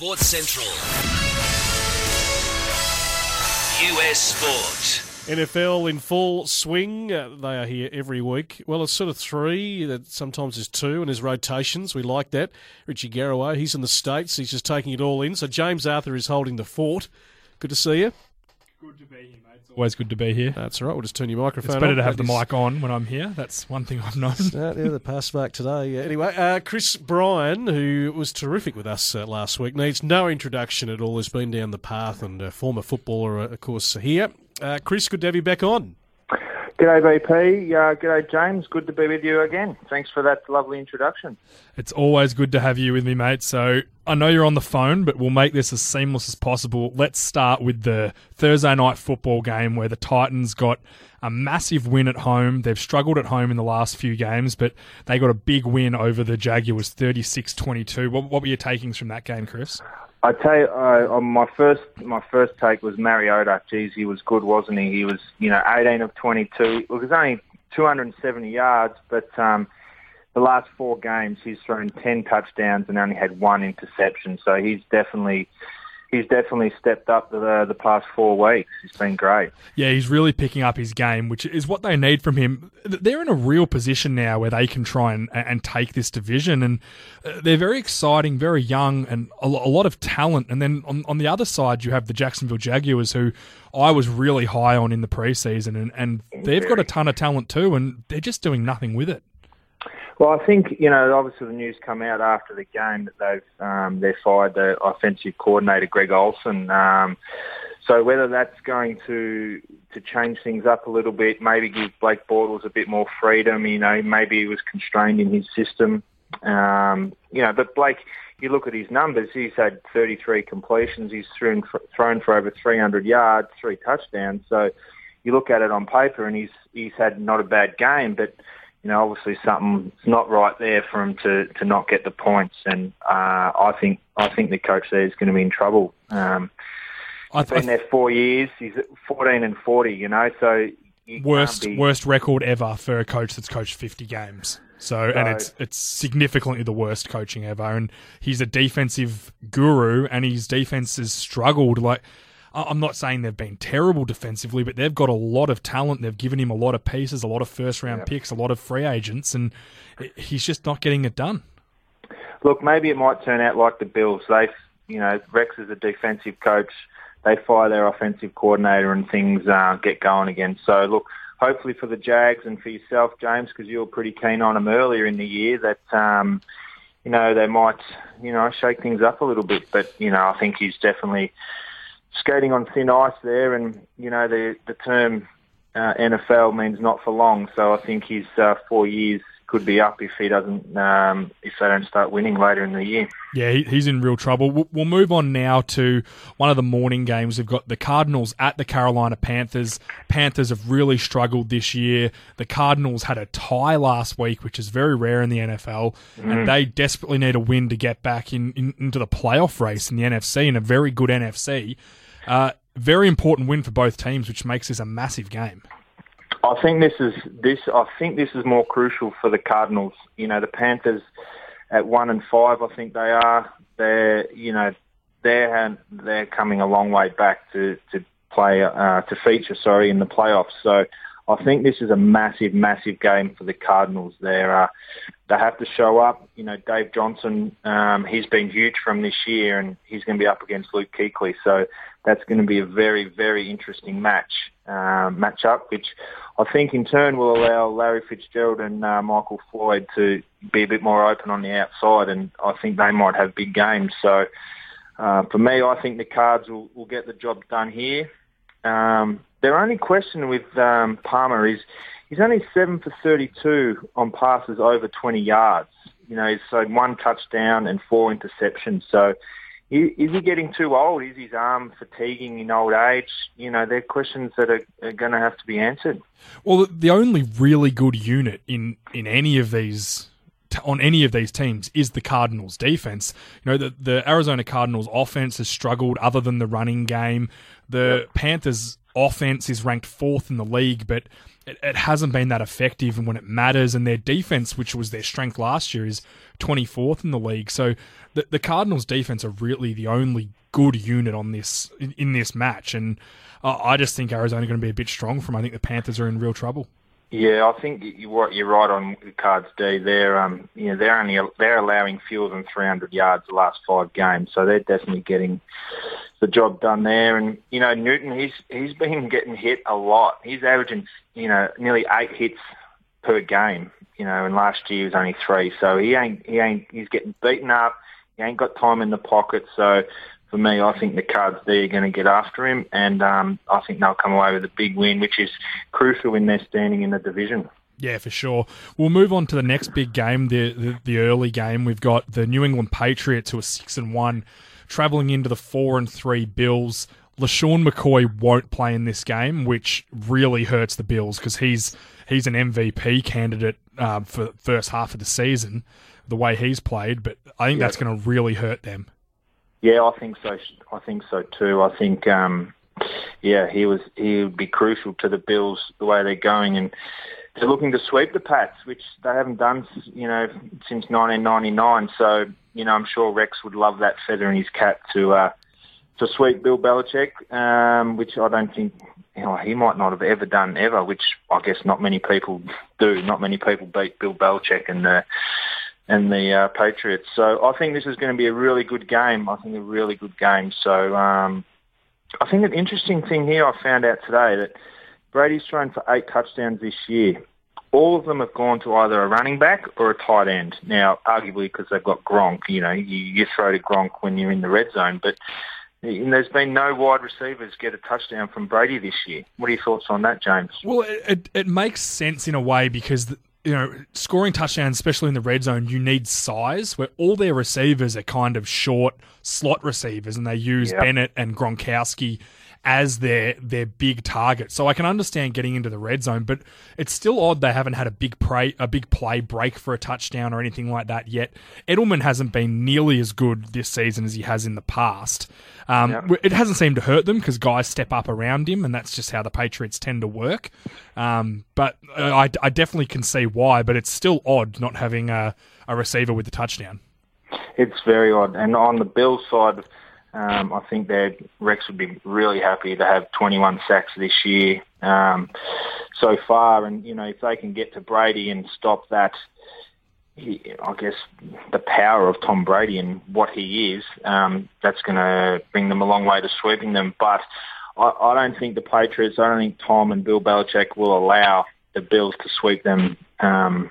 Sports Central. US Sport. NFL in full swing. Uh, they are here every week. Well, it's sort of three. That sometimes there's two, and there's rotations. We like that. Richie Garraway, he's in the states. He's just taking it all in. So James Arthur is holding the fort. Good to see you. Good to be here, mate. It's always good to be here. That's all right. We'll just turn your microphone. It's better on. to have That the is- mic on when I'm here. That's one thing I've noticed. Yeah, the pass back today. Yeah. Anyway, uh, Chris Bryan, who was terrific with us uh, last week, needs no introduction at all. Has been down the path and uh, former footballer, uh, of course, here. Uh, Chris, good to have you back on. G'day, BP. Uh, g'day, James. Good to be with you again. Thanks for that lovely introduction. It's always good to have you with me, mate. So I know you're on the phone, but we'll make this as seamless as possible. Let's start with the Thursday night football game where the Titans got a massive win at home. They've struggled at home in the last few games, but they got a big win over the Jaguars 36 22. What, what were your takings from that game, Chris? I tell you, uh, my first my first take was Mariota. Geez, he was good, wasn't he? He was, you know, 18 of 22. It was only 270 yards, but um, the last four games he's thrown 10 touchdowns and only had one interception. So he's definitely he's definitely stepped up the the past four weeks. He's been great. Yeah, he's really picking up his game, which is what they need from him. They're in a real position now where they can try and, and take this division, and uh, they're very exciting, very young, and a, a lot of talent. And then on, on the other side, you have the Jacksonville Jaguars, who I was really high on in the preseason, and, and they've got a ton of talent too, and they're just doing nothing with it. Well, I think you know. Obviously, the news come out after the game that they've um, they fired the offensive coordinator Greg Olson. Um, so whether that's going to to change things up a little bit, maybe give Blake Bortles a bit more freedom. You know, maybe he was constrained in his system. Um, you know, but Blake, you look at his numbers. He's had 33 completions. He's thrown thrown for over 300 yards, three touchdowns. So you look at it on paper, and he's he's had not a bad game, but you know, obviously something's not right there for him to, to not get the points, and uh, I think I think the coach there is going to be in trouble. Um, I, been there four years. He's 14 and 40. You know, so worst be- worst record ever for a coach that's coached 50 games. So and it's it's significantly the worst coaching ever and he's a defensive guru and his defense has struggled like I'm not saying they've been terrible defensively but they've got a lot of talent they've given him a lot of pieces a lot of first round picks a lot of free agents and he's just not getting it done Look, maybe it might turn out like the Bills. They, you know, Rex is a defensive coach. They fire their offensive coordinator and things uh, get going again. So look, hopefully for the Jags and for yourself, James, because you were pretty keen on them earlier in the year, that um, you know they might, you know, shake things up a little bit. But you know, I think he's definitely skating on thin ice there, and you know the the term uh, NFL means not for long. So I think his uh, four years could be up if he doesn't um, if they don't start winning later in the year. Yeah, he's in real trouble. We'll, move on now to one of the morning games. We've got the Cardinals at the Carolina Panthers. Panthers have really struggled this year. The Cardinals had a tie last week, which is very rare in the NFL, and they desperately need a win to get back in, in into the playoff race in the NFC, in a very good NFC. Uh, very important win for both teams, which makes this a massive game. I think this is this. I think this is more crucial for the Cardinals. You know, the Panthers at one and five. I think they are. They're you know they're they're coming a long way back to to play uh, to feature. Sorry, in the playoffs. So I think this is a massive, massive game for the Cardinals. They're uh, they have to show up. You know, Dave Johnson. Um, he's been huge from this year, and he's going to be up against Luke Kuechly. So that's going to be a very, very interesting match uh, match up, which I think in turn will allow Larry Fitzgerald and uh, Michael Floyd to be a bit more open on the outside, and I think they might have big games. So uh, for me, I think the Cards will, will get the job done here. Um, their only question with um, Palmer is he's only seven for 32 on passes over 20 yards. You know, he's had one touchdown and four interceptions. So is he getting too old? Is his arm fatiguing in old age? You know, they're questions that are, are going to have to be answered. Well, the only really good unit in in any of these on any of these teams is the Cardinals defense. You know, the the Arizona Cardinals offense has struggled other than the running game. The Panthers offense is ranked fourth in the league, but it, it hasn't been that effective when it matters. And their defense, which was their strength last year, is 24th in the league. So the, the Cardinals' defense are really the only good unit on this in, in this match. And uh, I just think Arizona going to be a bit strong from. I think the Panthers are in real trouble. Yeah, I think you're you're right on Cards D. They're um, you know, they're only they're allowing fewer than 300 yards the last five games, so they're definitely getting the job done there. And you know, Newton, he's he's been getting hit a lot. He's averaging you know nearly eight hits per game. You know, and last year was only three, so he ain't he ain't he's getting beaten up. He ain't got time in the pocket, so for me, I think the Cards there are going to get after him, and um, I think they'll come away with a big win, which is crucial in their standing in the division. Yeah, for sure. We'll move on to the next big game, the, the, the early game. We've got the New England Patriots, who are six and one, traveling into the four and three Bills. LeSean McCoy won't play in this game, which really hurts the Bills because he's he's an MVP candidate uh, for the first half of the season, the way he's played. But I think that's going to really hurt them. Yeah, I think so. I think so too. I think, um, yeah, he was he would be crucial to the Bills the way they're going, and they're looking to sweep the Pats, which they haven't done, you know, since 1999. So, you know, I'm sure Rex would love that feather in his cap to uh, to sweep Bill Belichick, um, which I don't think you know, he might not have ever done ever, which I guess not many people do. Not many people beat Bill Belichick in the and the uh, Patriots. So I think this is going to be a really good game. I think a really good game. So um, I think an interesting thing here I found out today that Brady's thrown for eight touchdowns this year. All of them have gone to either a running back or a tight end. Now, arguably because they've got Gronk, you know, you, you throw to Gronk when you're in the red zone, but there's been no wide receivers get a touchdown from Brady this year. What are your thoughts on that, James? Well, it, it, it makes sense in a way because you know, scoring touchdowns, especially in the red zone, you need size. Where all their receivers are kind of short slot receivers, and they use yep. Bennett and Gronkowski as their their big target. So I can understand getting into the red zone, but it's still odd they haven't had a big play a big play break for a touchdown or anything like that yet. Edelman hasn't been nearly as good this season as he has in the past. Um, yep. It hasn't seemed to hurt them because guys step up around him, and that's just how the Patriots tend to work. Um, but I, I, definitely can see why, but it's still odd not having a, a receiver with the touchdown. It's very odd. And on the Bills side, um, I think that Rex would be really happy to have 21 sacks this year um, so far. And, you know, if they can get to Brady and stop that, I guess, the power of Tom Brady and what he is, um, that's going to bring them a long way to sweeping them. But I, I don't think the Patriots, I don't think Tom and Bill Belichick will allow the Bills to sweep them um,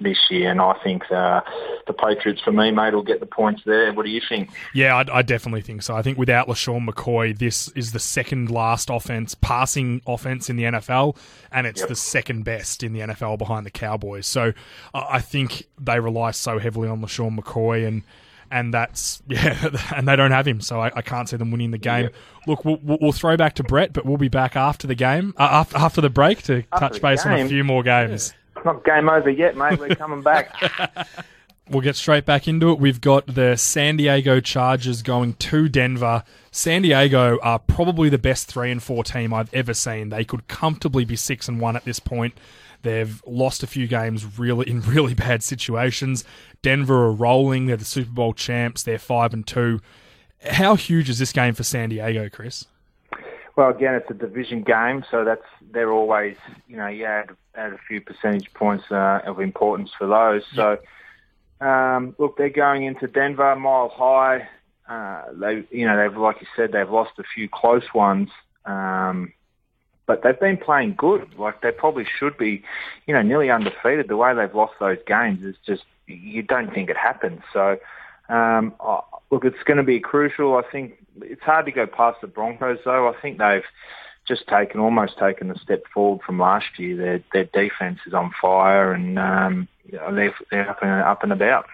this year, and I think uh, the Patriots, for me, mate, will get the points there. What do you think? Yeah, I, I definitely think so. I think without LeSean McCoy, this is the second last offense, passing offense in the NFL, and it's yep. the second best in the NFL behind the Cowboys. So uh, I think they rely so heavily on LeSean McCoy, and and that's yeah, and they don't have him, so I, I can't see them winning the game. Yep. Look, we'll, we'll, throw back to Brett, but we'll be back after the game, uh, after, after the break to after touch base game. on a few more games. Yeah not game over yet, mate. We're coming back. we'll get straight back into it. We've got the San Diego Chargers going to Denver. San Diego are probably the best three and four team I've ever seen. They could comfortably be six and one at this point. They've lost a few games really in really bad situations. Denver are rolling. They're the Super Bowl champs. They're five and two. How huge is this game for San Diego, Chris? Well, again, it's a division game, so that's they're always you know you add add a few percentage points uh, of importance for those. So, um, look, they're going into Denver, mile high. Uh, they, you know, they've like you said, they've lost a few close ones, um, but they've been playing good. Like they probably should be, you know, nearly undefeated. The way they've lost those games is just you don't think it happens. So, um, look, it's going to be crucial. I think it's hard to go past the Broncos, though. I think they've just taken almost taken a step forward from last year. Their their defense is on fire, and um, they're they're up and up and about.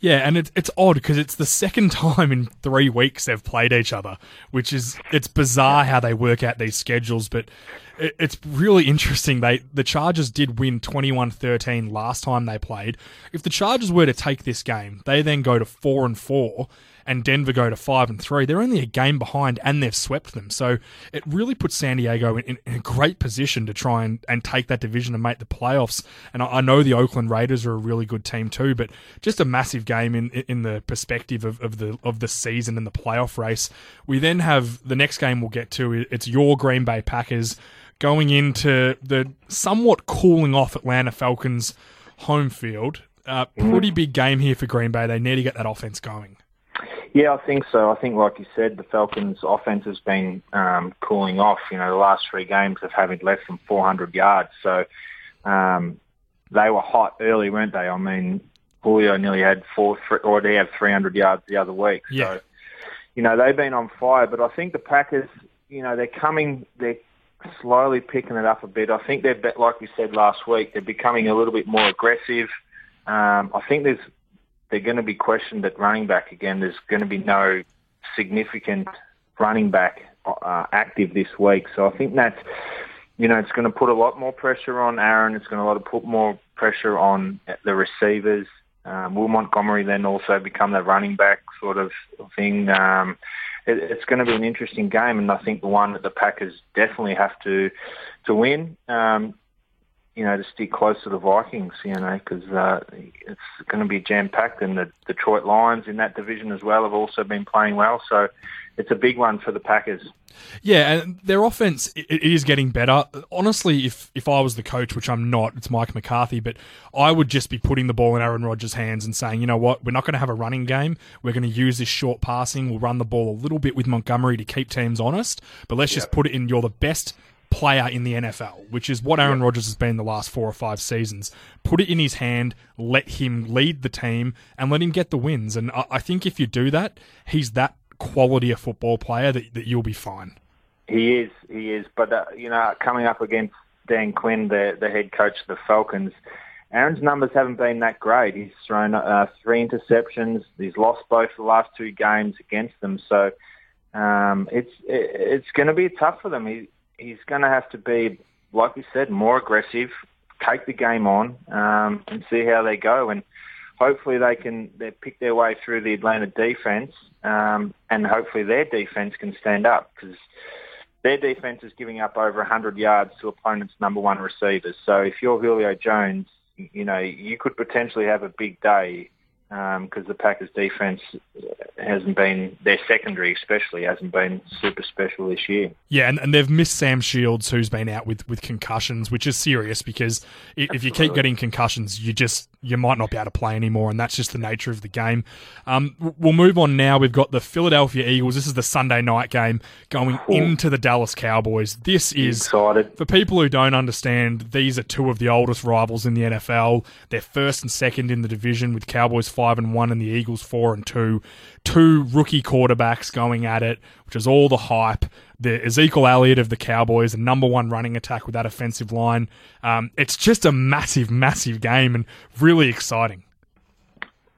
Yeah, and it's it's odd because it's the second time in three weeks they've played each other, which is it's bizarre how they work out these schedules. But it, it's really interesting. They the Chargers did win 21-13 last time they played. If the Chargers were to take this game, they then go to four and four, and Denver go to five and three. They're only a game behind, and they've swept them. So it really puts San Diego in, in a great position to try and, and take that division and make the playoffs. And I, I know the Oakland Raiders are a really good team too, but just a massive game in in the perspective of, of the of the season and the playoff race. We then have the next game we'll get to. It's your Green Bay Packers going into the somewhat cooling off Atlanta Falcons home field. Uh, pretty big game here for Green Bay. They need to get that offense going. Yeah, I think so. I think, like you said, the Falcons' offense has been um, cooling off. You know, the last three games of having less than 400 yards. So um, they were hot early, weren't they? I mean, Julio nearly had four, or they had 300 yards the other week. Yeah. So, you know, they've been on fire. But I think the Packers, you know, they're coming, they're slowly picking it up a bit. I think they're, like we said last week, they're becoming a little bit more aggressive. Um, I think there's they're going to be questioned at running back again. There's going to be no significant running back uh, active this week, so I think that's you know it's going to put a lot more pressure on Aaron. It's going to a lot of put more pressure on the receivers. Um, will Montgomery then also become the running back sort of thing? Um, it, it's going to be an interesting game, and I think the one that the Packers definitely have to to win. Um, you know, to stick close to the Vikings, you know, because uh, it's going to be jam packed, and the Detroit Lions in that division as well have also been playing well. So it's a big one for the Packers. Yeah, and their offense it, it is getting better. Honestly, if if I was the coach, which I'm not, it's Mike McCarthy, but I would just be putting the ball in Aaron Rodgers' hands and saying, you know what, we're not going to have a running game. We're going to use this short passing. We'll run the ball a little bit with Montgomery to keep teams honest, but let's just put it in. You're the best player in the NFL, which is what Aaron Rodgers has been the last four or five seasons. Put it in his hand, let him lead the team, and let him get the wins. And I, I think if you do that, he's that quality a football player that, that you'll be fine. He is, he is. But, uh, you know, coming up against Dan Quinn, the, the head coach of the Falcons, Aaron's numbers haven't been that great. He's thrown uh, three interceptions. He's lost both the last two games against them. So um, it's it's going to be tough for them. He, he's going to have to be, like we said, more aggressive, take the game on, um, and see how they go. And hopefully they can they pick their way through the Atlanta defense, um, and hopefully their defense can stand up because their defense is giving up over 100 yards to opponents' number one receivers. So if you're Julio Jones, you know you could potentially have a big day because um, the Packers defense hasn't been their secondary especially hasn't been super special this year. Yeah, and, and they've missed Sam Shields who's been out with, with concussions, which is serious because if you keep getting concussions, you just you might not be able to play anymore, and that's just the nature of the game. Um, we'll move on now. We've got the Philadelphia Eagles. This is the Sunday night game going into the Dallas Cowboys. This is excited for people who don't understand. These are two of the oldest rivals in the NFL. They're first and second in the division, with Cowboys five and one and the Eagles four and two. Two rookie quarterbacks going at it, which is all the hype the Ezekiel Elliott of the Cowboys, the number one running attack with that offensive line. Um, it's just a massive, massive game and really exciting.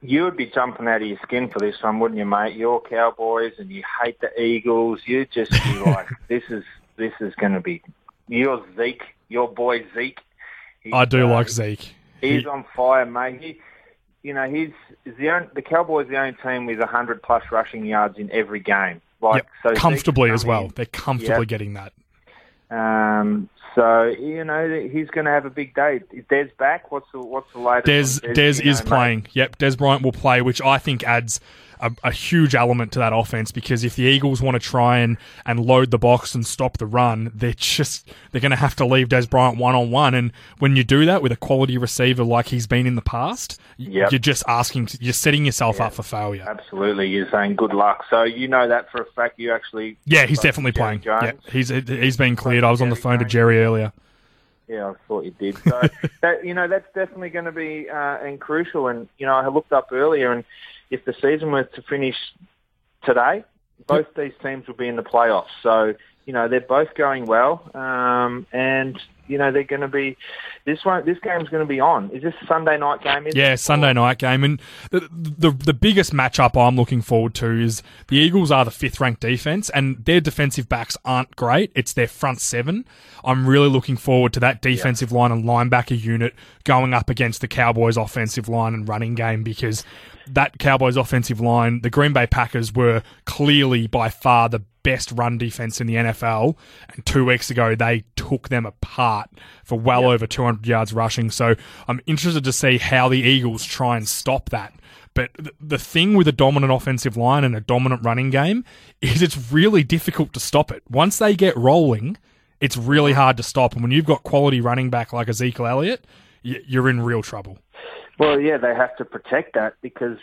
You would be jumping out of your skin for this one, wouldn't you, mate? You're Cowboys and you hate the Eagles. You just be like, this is this is going to be. You're Zeke, your boy Zeke. He's, I do uh, like Zeke. He's he, on fire, mate. He, you know, he's the only, the Cowboys the only team with hundred plus rushing yards in every game. Like yep. so comfortably as well. In. They're comfortably yep. getting that. Um, so you know he's going to have a big day. Is Dez back? What's the what's the latest? Dez Dez, Dez is know, playing. Mate? Yep, Dez Bryant will play, which I think adds a, a, huge element to that offense because if the Eagles want to try and, and load the box and stop the run, they're just they're going to have to leave Dez Bryant one on one. And when you do that with a quality receiver like he's been in the past, yep. you're just asking, you're setting yourself yep. up for failure. Absolutely, you're saying good luck. So you know that for a fact. You actually yeah, he's definitely playing. Yeah, he's he's been cleared. I was on the phone to Jerry earlier. Yeah, I thought you did. So that you know that's definitely going to be uh, and crucial. And you know I looked up earlier and if the season was to finish today, both these teams will be in the playoffs. So, you know, they're both going well. Um, and, you know they're going to be this one. This game's going to be on. Is this a Sunday night game? Is Yeah? Sunday night game, and the, the the biggest matchup I'm looking forward to is the Eagles are the fifth ranked defense, and their defensive backs aren't great. It's their front seven. I'm really looking forward to that defensive line and linebacker unit going up against the Cowboys' offensive line and running game because that Cowboys' offensive line, the Green Bay Packers were clearly by far the best run defense in the NFL, and two weeks ago they took them apart for well over 200 yards rushing. So I'm interested to see how the Eagles try and stop that. But the thing with a dominant offensive line and a dominant running game is it's really difficult to stop it. Once they get rolling, it's really hard to stop. And when you've got quality running back like Ezekiel Elliott, you're in real trouble. Well, yeah, they have to protect that because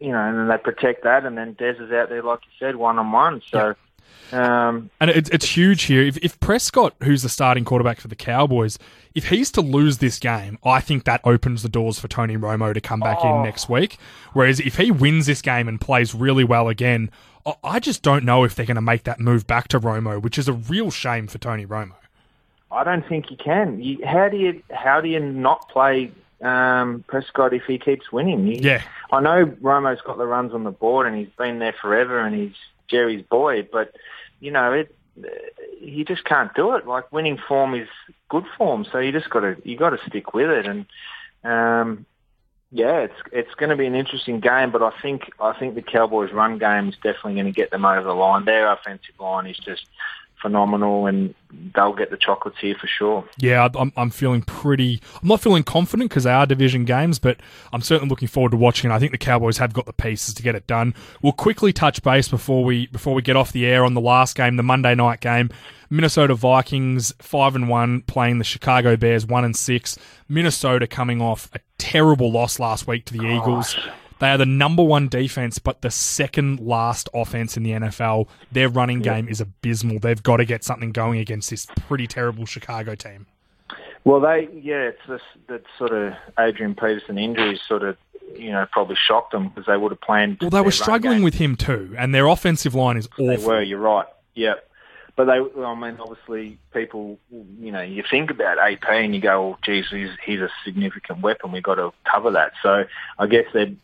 you know, and then they protect that, and then Dez is out there, like you said, one on one. So. Um, And it's, it's huge here. If, if Prescott, who's the starting quarterback for the Cowboys, if he's to lose this game, I think that opens the doors for Tony Romo to come back Oh. in next week. Whereas if he wins this game and plays really well again, I- just don't know if they're going to make that move back to Romo, which is a real shame for Tony Romo. I don't think you can. You, how do you how do you not play um, Prescott if he keeps winning? You- Yeah. I know Romo's got the runs on the board and he's been there forever and he's Jerry's boy, but you know it. You just can't do it. Like winning form is good form, so you just got to you got to stick with it. And um, yeah, it's it's going to be an interesting game, but I think I think the Cowboys' run game is definitely going to get them over the line. Their offensive line is just phenomenal, and they'll get the chocolates here for sure. Yeah, I'm, I'm feeling pretty. I'm not feeling confident because they are division games, but I'm certainly looking forward to watching. it. I think the Cowboys have got the pieces to get it done. We'll quickly touch base before we before we get off the air on the last game, the Monday night game. Minnesota Vikings five and one playing the Chicago Bears one and six. Minnesota coming off a terrible loss last week to the Eagles. They are the number one defense, but the second last offense in the NFL. Their running game is abysmal. They've got to get something going against this pretty terrible Chicago team. Well, they yeah, it's this that sort of Adrian Peterson injuries sort of you know probably shocked them because they would have planned. Well, they were struggling with him too, and their offensive line is awful. They were. You're right. Yep. But they, I mean, obviously, people, you know, you think about AP and you go, "Oh, geez, he's, he's a significant weapon. We've got to cover that." So I guess they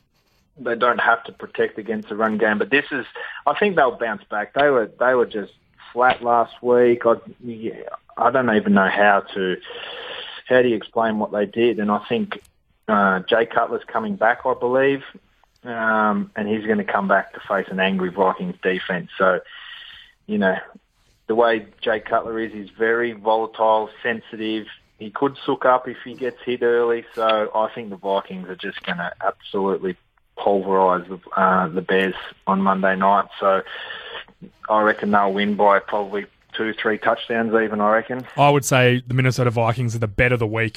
they don't have to protect against the run game. But this is, I think they'll bounce back. They were they were just flat last week. I I don't even know how to how do you explain what they did. And I think uh, Jay Cutler's coming back, I believe, um, and he's going to come back to face an angry Vikings defense. So you know, the way Jay Cutler is, he's very volatile, sensitive. He could sook up if he gets hit early. So I think the Vikings are just going to absolutely pulverise uh, the Bears on Monday night. So I reckon they'll win by probably two, three touchdowns even, I reckon. I would say the Minnesota Vikings are the bet of the week.